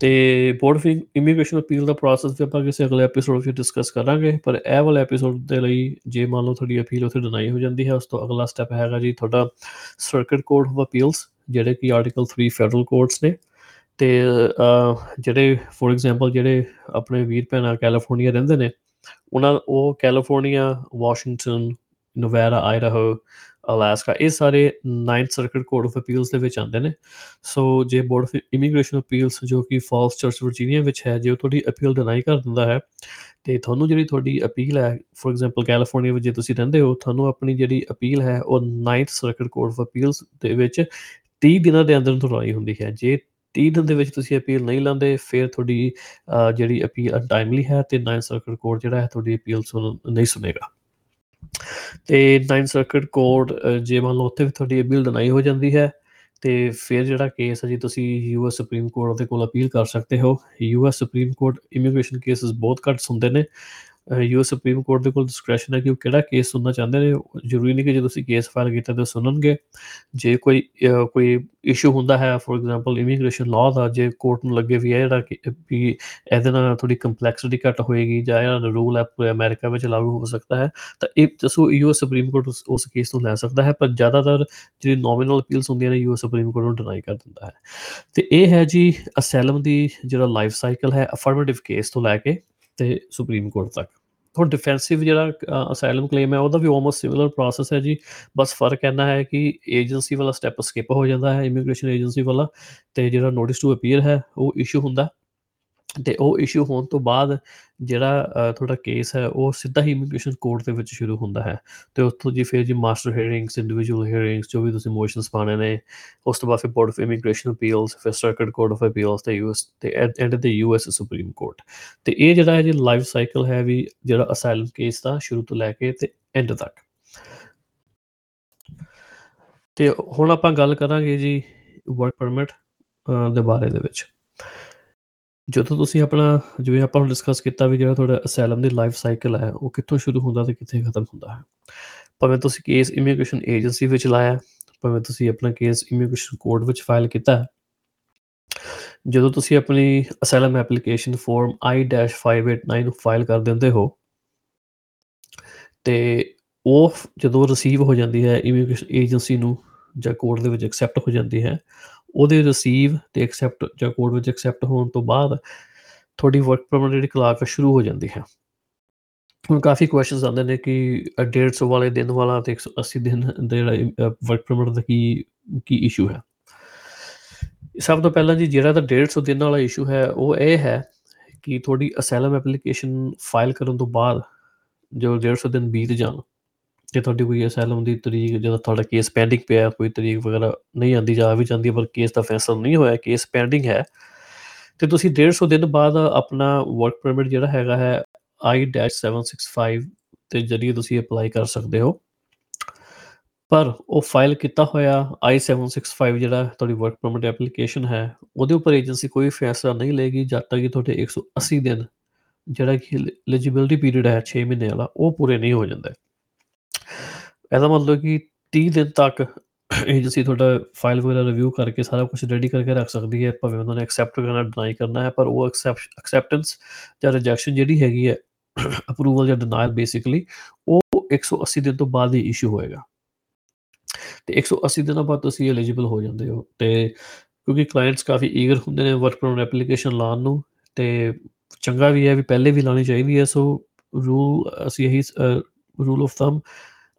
ਤੇ ਬੋਰਡ ਆਫ ਇਮੀਗ੍ਰੇਸ਼ਨ ਅਪੀਲ ਦਾ ਪ੍ਰੋਸੈਸ ਵੀ ਆਪਾਂ ਕਿਸੇ ਅਗਲੇ ਐਪੀਸੋਡ ਵਿੱਚ ਡਿਸਕਸ ਕਰਾਂਗੇ, ਪਰ ਇਹ ਵਾਲਾ ਐਪੀਸੋਡ ਦੇ ਲਈ ਜੇ ਮੰਨ ਲਓ ਤੁਹਾਡੀ ਅਪੀਲ ਉੱਥੇ ਡਿਨਾਈ ਹੋ ਜਾਂਦੀ ਹੈ, ਉਸ ਤੋਂ ਅਗਲਾ ਸਟੈਪ ਹੈਗਾ ਜੀ ਤੁਹਾਡਾ ਸਰਕਟ ਕੋਰਟ ਆਫ ਅਪੀਲਸ ਜਿਹੜੇ ਕਿ ਆਰਟੀਕਲ 3 ਫੈਡਰਲ ਕੋਰਟਸ ਨੇ। ਤੇ ਜਿਹੜੇ ਫੋਰ ਐਗਜ਼ਾਮਪਲ ਜਿਹੜੇ ਆਪਣੇ ਵੀਰ ਭੈਣਾਂ ਕੈਲੀਫੋਰਨੀਆ ਰਹਿੰਦੇ ਨੇ ਉਹਨਾਂ ਉਹ California, Washington Nevada Idaho, Alaska, ਇਹ ਸਾਰੇ 9th circuit court of appeals ਦੇ ਵਿੱਚ ਆਉਂਦੇ ਨੇ। ਸੋ ਜੇ ਬੋਰਡ ਆਫ ਇਮੀਗ੍ਰੇਸ਼ਨ ਅਪੀਲਸ ਜੋ ਕਿ ਫਾਲਸ ਚਰਚ ਵਰਜੀਨੀਆ ਵਿੱਚ ਹੈ, ਜੇ ਉਹ ਤੁਹਾਡੀ ਅਪੀਲ ਡਿਨਾਈ ਕਰ ਦਿੰਦਾ ਹੈ, ਤੇ ਤੁਹਾਨੂੰ ਜਿਹੜੀ ਤੁਹਾਡੀ ਅਪੀਲ ਹੈ ਫੋਰ ਐਗਜ਼ਾਮਪਲ ਕੈਲੀਫੋਰਨੀਆ ਵਿੱਚ ਜੇ ਤੁਸੀਂ ਰਹਿੰਦੇ ਹੋ, ਤੁਹਾਨੂੰ ਆਪਣੀ ਜਿਹੜੀ ਅਪੀਲ ਹੈ, ਉਹ 9th circuit court of appeals ਦੇ ਵਿੱਚ 30 ਦਿਨਾਂ ਦੇ ਅੰਦਰ ਤੁਹਾਡੀ ਹੁੰਦੀ ਹੈ। ਜੇ 30 ਦਿਨ ਦੇ ਵਿੱਚ ਤੁਸੀਂ ਅਪੀਲ ਨਹੀਂ ਲਾਉਂਦੇ, ਫਿਰ ਤੁਹਾਡੀ ਜਿਹੜੀ ਅਪੀਲ ਅਨਟਾਈਮਲੀ ਹੈ ਤੇ 9th ਸਰਕਟ ਕੋਰਟ ਜਿਹੜਾ ਹੈ ਤੁਹਾਡੀ ਅਪੀਲ ਸੁਣ, ਨਹੀਂ ਸੁਣੇਗਾ। ਤੇ 9th ਸਰਕਟ ਕੋਰਟ ਜੇ ਮੰਨ ਲਓ ਉੱਥੇ ਵੀ ਤੁਹਾਡੀ ਅਪੀਲ ਡਿਨਾਈ ਹੋ ਜਾਂਦੀ ਹੈ, ਤੇ ਫਿਰ ਜਿਹੜਾ ਕੇਸ ਹੈ ਜੀ, ਤੁਸੀਂ ਯੂਐਸ ਸੁਪਰੀਮ ਕੋਰਟ ਦੇ ਕੋਲ ਅਪੀਲ ਕਰ ਸਕਦੇ ਹੋ। US Supreme Court immigration cases ਬਹੁਤ ਘੱਟ ਸੁਣਦੇ ਨੇ ਯੂਐਸ ਸੁਪਰੀਮ ਕੋਰਟ ਦੇ ਕੋਲ ਡਿਸਕ੍ਰੈਸ਼ਨ ਹੈ ਕਿ ਉਹ ਕਿਹੜਾ ਕੇਸ ਸੁਣਨਾ ਚਾਹੁੰਦੇ ਨੇ ਜ਼ਰੂਰੀ ਨਹੀਂ ਕਿ ਜੇ ਤੁਸੀਂ ਕੇਸ ਫਾਈਲ ਕੀਤਾ ਤਾਂ ਸੁਣਨਗੇ। ਜੇ ਕੋਈ ਕੋਈ ਇਸ਼ੂ ਹੁੰਦਾ ਹੈ ਫੋਰ ਐਗਜ਼ਾਮਪਲ ਇਮੀਗ੍ਰੇਸ਼ਨ ਲਾਅ ਦਾ, ਜੇ ਕੋਰਟ ਨੂੰ ਲੱਗੇ ਵੀ ਇਹ ਜਿਹੜਾ ਵੀ ਇਹਦੇ ਨਾਲ ਥੋੜੀ ਕੰਪਲੈਕਸਿਟੀ ਘੱਟ ਹੋਏਗੀ ਜਾਂ ਇਹ ਰੂਲ ਹੈ, ਪੂਰੇ ਅਮਰੀਕਾ ਵਿੱਚ ਲਾਗੂ ਹੋ ਸਕਦਾ ਹੈ, ਤਾਂ ਇਹ ਜਸੋ ਯੂਐਸ ਸੁਪਰੀਮ ਕੋਰਟ ਉਸ ਕੇਸ ਨੂੰ ਲੈ ਸਕਦਾ ਹੈ, ਪਰ ਜ਼ਿਆਦਾਤਰ ਜਿਹੜੀ ਨੋਮੀਨਲ ਅਪੀਲਸ ਹੁੰਦੀਆਂ ਨੇ ਯੂਐਸ ਸੁਪਰੀਮ ਕੋਰਟ ਨੂੰ ਡਿਨਾਈ ਕਰ ਦਿੰਦਾ ਹੈ। ਤੇ ਇਹ ਹੈ ਜੀ ਅਸੈਲਮ ਦੀ ਜਿਹੜਾ ਲਾਈਫ ਸਾਈਕਲ ਹੈ ਅਫਰਮੇਟਿਵ ਕੇਸ ਤੋਂ ਲੈ ਕੇ ਤੇ ਸੁਪਰੀਮ ਕੋਰਟ ਤੱਕ। ਹੁਣ ਡਿਫੈਂਸਿਵ ਜਿਹੜਾ ਅਸਾਈਲਮ ਕਲੇਮ ਹੈ, ਉਹਦਾ ਵੀ ਆਲਮੋਸਟ ਸਿਮਿਲਰ ਪ੍ਰੋਸੈਸ ਹੈ ਜੀ। ਬਸ ਫ਼ਰਕ ਇਹਨਾਂ ਹੈ ਕਿ ਏਜੰਸੀ ਵਾਲਾ ਸਟੈਪ ਸਕਿਪ ਹੋ ਜਾਂਦਾ ਹੈ ਇਮੀਗ੍ਰੇਸ਼ਨ ਏਜੰਸੀ ਵਾਲਾ, ਤੇ ਜਿਹੜਾ ਨੋਟਿਸ ਟੂ ਅਪੀਅਰ ਹੈ, ਉਹ ਇਸ਼ੂ ਹੁੰਦਾ। ਤੇ ਉਹ ਇਸ਼ੂ ਹੋਣ ਤੋਂ ਬਾਅਦ ਜਿਹੜਾ ਤੁਹਾਡਾ ਕੇਸ ਹੈ, ਉਹ ਸਿੱਧਾ ਹੀ ਇਮੀਗ੍ਰੇਸ਼ਨ ਕੋਰਟ ਦੇ ਵਿੱਚ ਸ਼ੁਰੂ ਹੁੰਦਾ ਹੈ। ਤੇ ਉਸ ਤੋਂ ਜੀ ਫਿਰ ਜੀ ਮਾਸਟਰ ਹੀਅਰਿੰਗਸ ਇੰਡੀਵਿਜੂਅਲ ਹੀਅਰਿੰਗਸ ਜੋ ਵੀ ਤੁਸੀਂ ਮੋਸ਼ਨਸ ਪਾਣੇ ਨੇ, ਉਸ ਤੋਂ ਬਾਅਦ ਫਿਰ ਬੋਰਡ ਆਫ ਇਮੀਗ੍ਰੇਸ਼ਨ ਅਪੀਲਸ ਫਿਰ ਸਰਕਟ ਕੋਰਟ ਆਫ ਅਪੀਲਸ ਤੇ ਯੂਐਸ ਤੇ ਐਂਡ ਦੇ ਯੂਐਸ ਸੁਪਰੀਮ ਕੋਰਟ ਤੇ ਇਹ ਜਿਹੜਾ ਹੈ ਜੀ ਲਾਈਫ ਸਾਈਕਲ ਹੈ ਵੀ ਜਿਹੜਾ ਅਸਾਈਲਮ ਕੇਸ ਦਾ ਸ਼ੁਰੂ ਤੋਂ ਲੈ ਕੇ ਤੇ ਐਂਡ ਤੱਕ। ਤੇ ਹੁਣ ਆਪਾਂ ਗੱਲ ਕਰਾਂਗੇ ਜੀ ਵਰਕ ਪਰਮਿਟ ਦੇ ਬਾਰੇ ਦੇ ਵਿੱਚ। ਜਦੋਂ ਤੁਸੀਂ ਆਪਣਾ, ਜਿਵੇਂ ਆਪਾਂ ਹੁਣ ਡਿਸਕਸ ਕੀਤਾ ਵੀ ਜਿਹੜਾ ਤੁਹਾਡਾ ਅਸਾਈਲਮ ਦੀ ਲਾਈਫ ਸਾਈਕਲ ਹੈ, ਉਹ ਕਿੱਥੋਂ ਸ਼ੁਰੂ ਹੁੰਦਾ ਤੇ ਕਿੱਥੇ ਖਤਮ ਹੁੰਦਾ ਹੈ? ਭਾਵੇਂ ਤੁਸੀਂ ਕੇਸ ਇਮੀਗ੍ਰੇਸ਼ਨ ਏਜੰਸੀ ਵਿੱਚ ਲਾਇਆ ਭਾਵੇਂ ਤੁਸੀਂ ਆਪਣਾ ਕੇਸ ਇਮੀਗ੍ਰੇਸ਼ਨ ਕੋਰਟ ਵਿੱਚ ਫਾਈਲ ਕੀਤਾ ਜਦੋਂ ਤੁਸੀਂ ਆਪਣੀ ਅਸਾਈਲਮ ਐਪਲੀਕੇਸ਼ਨ ਫਾਰਮ I-589 ਨੂੰ ਫਾਈਲ ਕਰ ਦਿੰਦੇ ਹੋ, ਤੇ ਉਹ ਜਦੋਂ ਰਿਸੀਵ ਹੋ ਜਾਂਦੀ ਹੈ ਇਮੀਗ੍ਰੇਸ਼ਨ ਏਜੰਸੀ ਨੂੰ ਜਾਂ ਕੋਰਟ ਦੇ ਵਿੱਚ ਐਕਸੈਪਟ ਹੋ ਜਾਂਦੀ ਹੈ ਉਹਦੇ ਰਿਸੀਵ ਤੇ ਐਕਸੈਪਟ ਜਾਂ ਕੋਡ ਵਿੱਚ ਐਕਸੈਪਟ ਹੋਣ ਤੋਂ ਬਾਅਦ ਤੁਹਾਡੀ ਵਰਕ ਪਰਮਿਟ ਜਿਹੜੀ ਕਲਾਕ ਸ਼ੁਰੂ ਹੋ ਜਾਂਦੀ ਹੈ। ਹੁਣ ਕਾਫੀ ਕੁਐਸਚਨਸ ਆਉਂਦੇ ਨੇ ਕਿ 150 ਵਾਲੇ ਦਿਨ ਵਾਲਾ ਤੇ 180 ਦਿਨ ਦਾ ਜਿਹੜਾ ਵਰਕ ਪਰਮਿਟ ਦਾ ਕੀ ਕੀ ਇਸ਼ੂ ਹੈ। ਸਭ ਤੋਂ ਪਹਿਲਾਂ ਜੀ, ਜਿਹੜਾ ਤਾਂ 150 ਦਿਨ ਵਾਲਾ ਇਸ਼ੂ ਹੈ, ਉਹ ਇਹ ਹੈ ਕਿ ਤੁਹਾਡੀ ਅਸਾਈਲਮ ਐਪਲੀਕੇਸ਼ਨ ਫਾਈਲ ਕਰਨ ਤੋਂ ਬਾਅਦ ਜੋ 150 ਦਿਨ ਬੀਤ ਜਾਣ ਜੇ ਤੁਹਾਡੀ ਕੋਈ ਅਸਾਈਲਮ ਦੀ ਤਰੀਕ ਜਦੋਂ ਤੁਹਾਡਾ ਕੇਸ ਪੈਂਡਿੰਗ ਪਿਆ, ਕੋਈ ਤਰੀਕ ਵਗੈਰਾ ਨਹੀਂ ਆਂਦੀ ਜਾ ਵੀ ਜਾਂਦੀ ਪਰ ਕੇਸ ਦਾ ਫੈਸਲਾ ਨਹੀਂ ਹੋਇਆ ਕੇਸ ਪੈਂਡਿੰਗ ਹੈ, ਤੇ ਤੁਸੀਂ 150 ਦਿਨ ਬਾਅਦ ਆਪਣਾ ਵਰਕ ਪਰਮਿਟ ਜਿਹੜਾ ਹੈਗਾ ਹੈ I-765 ਦੇ ਜ਼ਰੀਏ ਤੁਸੀਂ ਅਪਲਾਈ ਕਰ ਸਕਦੇ ਹੋ। ਪਰ ਉਹ ਫਾਈਲ ਕੀਤਾ ਹੋਇਆ I-765 ਜਿਹੜਾ ਤੁਹਾਡੀ ਵਰਕ ਪਰਮਿਟ ਐਪਲੀਕੇਸ਼ਨ ਹੈ, ਉਹਦੇ ਉੱਪਰ ਏਜੰਸੀ ਕੋਈ ਫੈਸਲਾ ਨਹੀਂ ਲਏਗੀ, ਜਦ ਤੱਕ ਕਿ ਤੁਹਾਡੇ 180 ਦਿਨ ਜਿਹੜਾ ਕਿ ਐਲੀਜੀਬਿਲਟੀ ਪੀਰੀਅਡ ਹੈ 6 ਮਹੀਨੇ ਵਾਲਾ, ਉਹ ਪੂਰੇ ਨਹੀਂ ਹੋ ਜਾਂਦੇ। ਇਹਦਾ ਮਤਲਬ ਕਿ 30 ਦਿਨ ਤੱਕ ਏਜੰਸੀ ਤੁਹਾਡਾ ਫਾਈਲ ਵਗੈਰਾ ਰਿਵਿਊ ਕਰਕੇ ਸਾਰਾ ਕੁਝ ਰੈਡੀ ਕਰਕੇ ਰੱਖ ਸਕਦੀ ਹੈ, ਭਾਵੇਂ ਉਹਨਾਂ ਨੇ ਐਕਸੈਪਟ ਕਰਨਾ ਡਿਨਾਈ ਕਰਨਾ ਹੈ, ਪਰ ਉਹ ਐਕਸੈਪਟੈਂਸ ਜਾਂ ਰਿਜੈਕਸ਼ਨ ਜਿਹੜੀ ਹੈਗੀ ਹੈ ਅਪਰੂਵਲ ਜਾਂ ਡਿਨਾਇਲ ਬੇਸਿਕਲੀ ਉਹ 180 ਦਿਨ ਤੋਂ ਬਾਅਦ ਹੀ ਇਸ਼ੂ ਹੋਏਗਾ। ਤੇ 180 ਦਿਨਾਂ ਬਾਅਦ ਤੁਸੀਂ ਐਲੀਜੀਬਲ ਹੋ ਜਾਂਦੇ ਹੋ ਤੇ ਕਿਉਂਕਿ ਕਲਾਇੰਟਸ ਕਾਫੀ ਈਗਰ ਹੁੰਦੇ ਨੇ ਵਰਕ ਪਰਮਿਟ ਐਪਲੀਕੇਸ਼ਨ ਲਾਉਣ ਨੂੰ ਤੇ ਚੰਗਾ ਵੀ ਹੈ ਵੀ ਪਹਿਲੇ ਵੀ ਲਾਣੀ ਚਾਹੀਦੀ ਹੈ ਸੋ ਰੂਲ ਅਸੀਂ ਇਹੀ ਰੂਲ ਆਫ ਥੰਬ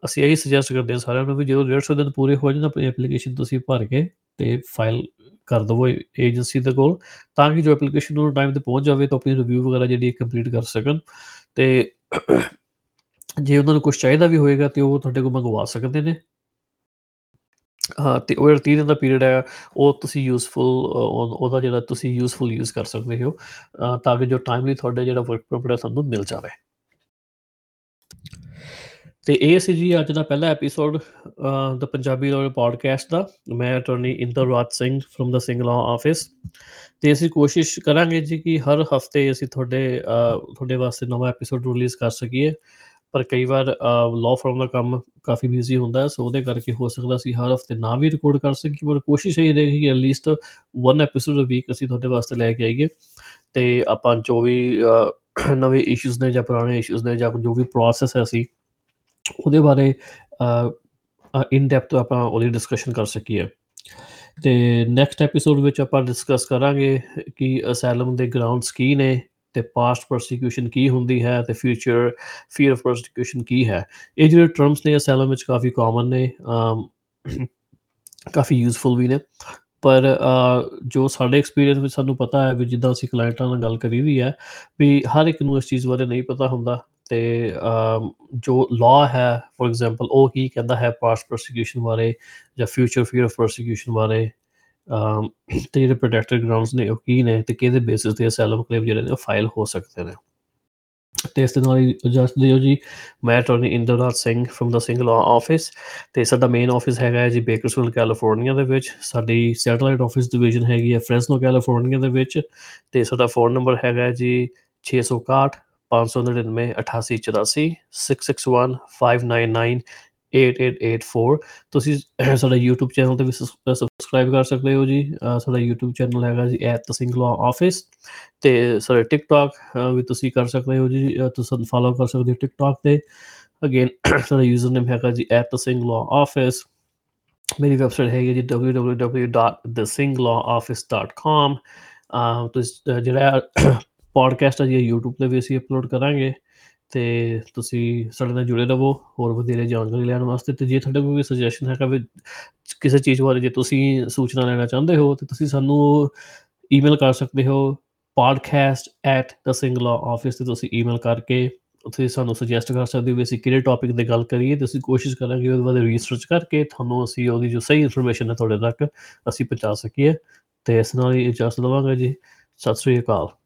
ਅਸੀਂ ਇਹੀ ਸੁਜੈਸਟ ਕਰਦੇ ਹਾਂ ਸਾਰਿਆਂ ਨੂੰ ਵੀ ਜਦੋਂ 150 ਦਿਨ ਪੂਰੇ ਹੋ ਜਾਣ ਆਪਣੀ ਐਪਲੀਕੇਸ਼ਨ ਤੁਸੀਂ ਭਰ ਕੇ ਤੇ ਫਾਈਲ ਕਰ ਦਵੋ ਏਜੰਸੀ ਦੇ ਕੋਲ, ਤਾਂ ਕਿ ਜੋ ਐਪਲੀਕੇਸ਼ਨ ਨੂੰ ਟਾਈਮ ਤੇ ਪਹੁੰਚ ਜਾਵੇ ਤਾਂ ਆਪਣੀ ਰਿਵਿਊ ਵਗੈਰਾ ਜਿਹੜੀ ਕੰਪਲੀਟ ਕਰ ਸਕਣ ਤੇ ਜੇ ਉਹਨਾਂ ਨੂੰ ਕੁਝ ਚਾਹੀਦਾ ਵੀ ਹੋਏਗਾ ਤੇ ਉਹ ਤੁਹਾਡੇ ਕੋਲ ਮੰਗਵਾ ਸਕਦੇ ਨੇ। ਹਾਂ, ਤੇ ਉਹ 30 ਦਿਨ ਦਾ ਪੀਰੀਅਡ ਹੈ, ਉਹ ਤੁਸੀਂ ਯੂਸਫੁਲ ਉਹਦਾ ਜਿਹੜਾ ਤੁਸੀਂ ਯੂਸਫੁਲ ਯੂਜ਼ ਕਰ ਸਕਦੇ ਹੋ ਤਾਂ ਕਿ ਜੋ ਟਾਈਮਲੀ ਤੁਹਾਡੇ ਜਿਹੜਾ ਵਰਕ ਪਰਮਿਟ ਹੈ, ਤੁਹਾਨੂੰ ਮਿਲ ਜਾਵੇ। ਤੇ ਇਹ ਸੀ ਜੀ ਅੱਜ ਦਾ ਪਹਿਲਾ ਐਪੀਸੋਡ ਦਾ ਪੰਜਾਬੀ ਲਾਅ ਪੋਡਕਾਸਟ ਦਾ। ਮੈਂ ਅਟਾਰਨੀ ਇੰਦਰਰਾਜ ਸਿੰਘ ਫਰਮ ਦਾ ਸਿੰਗਲਾ ਆਫਿਸ ਤੇ ਅਸੀਂ ਕੋਸ਼ਿਸ਼ ਕਰਾਂਗੇ ਜੀ ਕਿ ਹਰ ਹਫ਼ਤੇ ਅਸੀਂ ਤੁਹਾਡੇ ਤੁਹਾਡੇ ਵਾਸਤੇ ਨਵਾਂ ਐਪੀਸੋਡ ਰਿਲੀਜ਼ ਕਰ ਸਕੀਏ। ਪਰ ਕਈ ਵਾਰ ਲਾਅ ਫਰਮ ਦਾ ਕੰਮ ਕਾਫੀ ਬਿਜ਼ੀ ਹੁੰਦਾ ਹੈ ਸੋ ਉਹਦੇ ਕਰਕੇ ਹੋ ਸਕਦਾ ਸੀ ਹਰ ਹਫ਼ਤੇ ਨਾ ਵੀ ਰਿਕਾਰਡ ਕਰ ਸਕੀਏ, ਪਰ ਕੋਸ਼ਿਸ਼ ਇਹ ਰਹੇਗੀ ਕਿ at least one episode a week ਅਸੀਂ ਤੁਹਾਡੇ ਵਾਸਤੇ ਲੈ ਕੇ ਆਈਏ। ਤੇ ਆਪਾਂ ਜੋ ਵੀ ਨਵੇਂ ਇਸ਼ੂਜ਼ ਨੇ ਜਾਂ ਪੁਰਾਣੇ ਇਸ਼ੂਜ਼ ਨੇ ਜਾਂ ਜੋ ਵੀ ਪ੍ਰੋਸੈਸ ਹੈ ਅਸੀਂ ਉਹਦੇ ਬਾਰੇ ਇਨ ਡੈਪਥ ਆਪਾਂ ਉਹਦੀ ਡਿਸਕਸ਼ਨ ਕਰ ਸਕੀਏ। ਤੇ ਨੈਕਸਟ ਐਪੀਸੋਡ ਵਿੱਚ ਆਪਾਂ ਡਿਸਕਸ ਕਰਾਂਗੇ ਕਿ ਅਸਾਈਲਮ ਦੇ ਗਰਾਊਂਡਸ ਕੀ ਨੇ ਤੇ ਪਾਸਟ ਪਰਸੀਕਿਊਸ਼ਨ ਕੀ ਹੁੰਦੀ ਹੈ ਤੇ ਫਿਊਚਰ ਫੀਅਰ ਆਫ ਪਰਸੀਕਿਊਸ਼ਨ ਕੀ ਹੈ। ਇਹ ਜਿਹੜੇ ਟਰਮਸ ਨੇ ਅਸਾਈਲਮ ਵਿੱਚ ਕਾਫੀ ਕਾਮਨ ਨੇ ਕਾਫੀ ਯੂਸਫੁਲ ਵੀ ਨੇ। ਪਰ ਜੋ ਸਾਡੇ ਐਕਸਪੀਰੀਅੰਸ ਵਿੱਚ ਸਾਨੂੰ ਪਤਾ ਹੈ ਵੀ ਜਿੱਦਾਂ ਅਸੀਂ ਕਲਾਇੰਟਾਂ ਨਾਲ ਗੱਲ ਕਰੀ ਵੀ ਹੈ, ਵੀ ਹਰ ਇੱਕ ਨੂੰ ਇਸ ਚੀਜ਼ ਬਾਰੇ ਨਹੀਂ ਪਤਾ ਹੁੰਦਾ। ਤੇ ਜੋ ਲਾਅ ਹੈ ਫੋਰ ਐਗਜ਼ਾਮਪਲ ਉਹ ਕੀ ਕਹਿੰਦਾ ਹੈ ਪਾਸਟ ਪਰਸੀਕਿਊਸ਼ਨ ਬਾਰੇ ਜਾਂ ਫਿਊਚਰ ਫੀਅਰ ਆਫ ਪਰਸੀਕਿਊਸ਼ਨ ਬਾਰੇ? ਤੇ ਜਿਹੜੇ ਪ੍ਰੋਟੈਕਟਡ ਗਰਾਊਂਡਸ ਨੇ, ਉਹ ਕੀ ਨੇ ਤੇ ਕਿਹਦੇ ਬੇਸਿਸ ਤੇ ਅਸਾਈਲਮ ਕਲੇਮ ਜਿਹੜੇ ਨੇ ਉਹ ਫਾਈਲ ਹੋ ਸਕਦੇ ਨੇ? ਤੇ ਇਸ ਦੇ ਨਾਲ ਹੀ ਜਸਟ ਦਿਓ ਜੀ, ਮੈਂ ਟਰਨੀ ਇੰਦਰਨਾਥ ਸਿੰਘ ਫਰਮ ਦਾ ਸਿੰਗਲ ਆਫਿਸ ਤੇ ਸਾਡਾ ਮੇਨ ਆਫਿਸ ਹੈਗਾ ਹੈ ਜੀ ਬੇਕਰਸਵਿਲ ਕੈਲੀਫੋਰਨੀਆ ਦੇ ਵਿੱਚ। ਸਾਡੀ ਸੈਟੇਲਾਈਟ ਆਫਿਸ ਡਿਵੀਜ਼ਨ ਹੈਗੀ ਹੈ ਫ੍ਰੈਸਨੋ ਕੈਲੀਫੋਰਨੀਆ ਦੇ ਵਿੱਚ ਤੇ ਸਾਡਾ ਫੋਨ ਨੰਬਰ ਹੈਗਾ ਜੀ 661 599 8884 661 599 8884 ਤੁਸੀਂ ਸਾਡਾ YouTube ਚੈਨਲ ਤੇ ਵੀ ਸਬਸਕ੍ਰਾਈਬ ਕਰ ਸਕਦੇ ਹੋ ਜੀ ਸਾਡਾ YouTube ਚੈਨਲ ਹੈਗਾ ਜੀ @thesinglaw_office ਤੇ ਸਾਡਾ TikTok ਵੀ ਤੁਸੀਂ ਕਰ ਸਕਦੇ ਹੋ ਜੀ ਤੁਸੀਂ ਫਾਲੋ ਕਰ ਸਕਦੇ ਹੋ TikTok ਤੇ ਅਗੇਨ ਸਾਡਾ ਯੂਜ਼ਰ ਨੇਮ ਹੈਗਾ ਜੀ @thesinglaw_office ਮੇਰੀ ਵੈਬਸਾਈਟ ਹੈਗੀ ਜੀ www.thesinglaw_office.com ਤੁਸੀਂ ਜਿਹੜਾ ਪੋਡਕਾਸਟ ਹੈ ਜੀ, YouTube ਤੇ ਵੀ ਅਸੀਂ ਅਪਲੋਡ ਕਰਾਂਗੇ ਤੇ ਤੁਸੀਂ ਸਾਡੇ ਨਾਲ ਜੁੜੇ ਰਹੋ, ਹੋਰ ਵਧੇਰੇ ਜਾਣਕਾਰੀ ਲੈਣ ਵਾਸਤੇ ਤੇ ਜੇ ਤੁਹਾਡੇ ਕੋਈ ਸੁਜੈਸ਼ਨ ਹੈਗਾ ਵੀ ਕਿਸੇ ਚੀਜ਼ ਬਾਰੇ ਜੇ ਤੁਸੀਂ ਸੂਚਨਾ ਲੈਣਾ ਚਾਹੁੰਦੇ ਹੋ ਤੇ ਤੁਸੀਂ ਸਾਨੂੰ ਈਮੇਲ ਕਰ ਸਕਦੇ ਹੋ podcast@thesinglaw_office ਤੇ ਤੁਸੀਂ ਈਮੇਲ ਕਰਕੇ ਉੱਥੇ ਸਾਨੂੰ ਸੁਜੈਸਟ ਕਰ ਸਕਦੇ ਹੋ ਵੀ ਅਸੀਂ ਕਿਹੜੇ ਟੌਪਿਕ ਤੇ ਗੱਲ ਕਰੀਏ ਤੇ ਅਸੀਂ ਕੋਸ਼ਿਸ਼ ਕਰਾਂਗੇ ਉਹਦੇ ਬਾਰੇ ਰਿਸਰਚ ਕਰਕੇ ਤੁਹਾਨੂੰ ਅਸੀਂ ਉਹਦੀ ਜੋ ਸਹੀ ਇਨਫੋਰਮੇਸ਼ਨ ਹੈ ਤੁਹਾਡੇ ਤੱਕ ਅਸੀਂ ਪਹੁੰਚਾ ਸਕੀਏ ਤੇ ਇਸ ਨਾਲ ਹੀ ਇਜਾਜ਼ਤ ਲਵਾਂਗੇ ਜੀ। ਸਤਿ ਸ੍ਰੀ ਅਕਾਲ।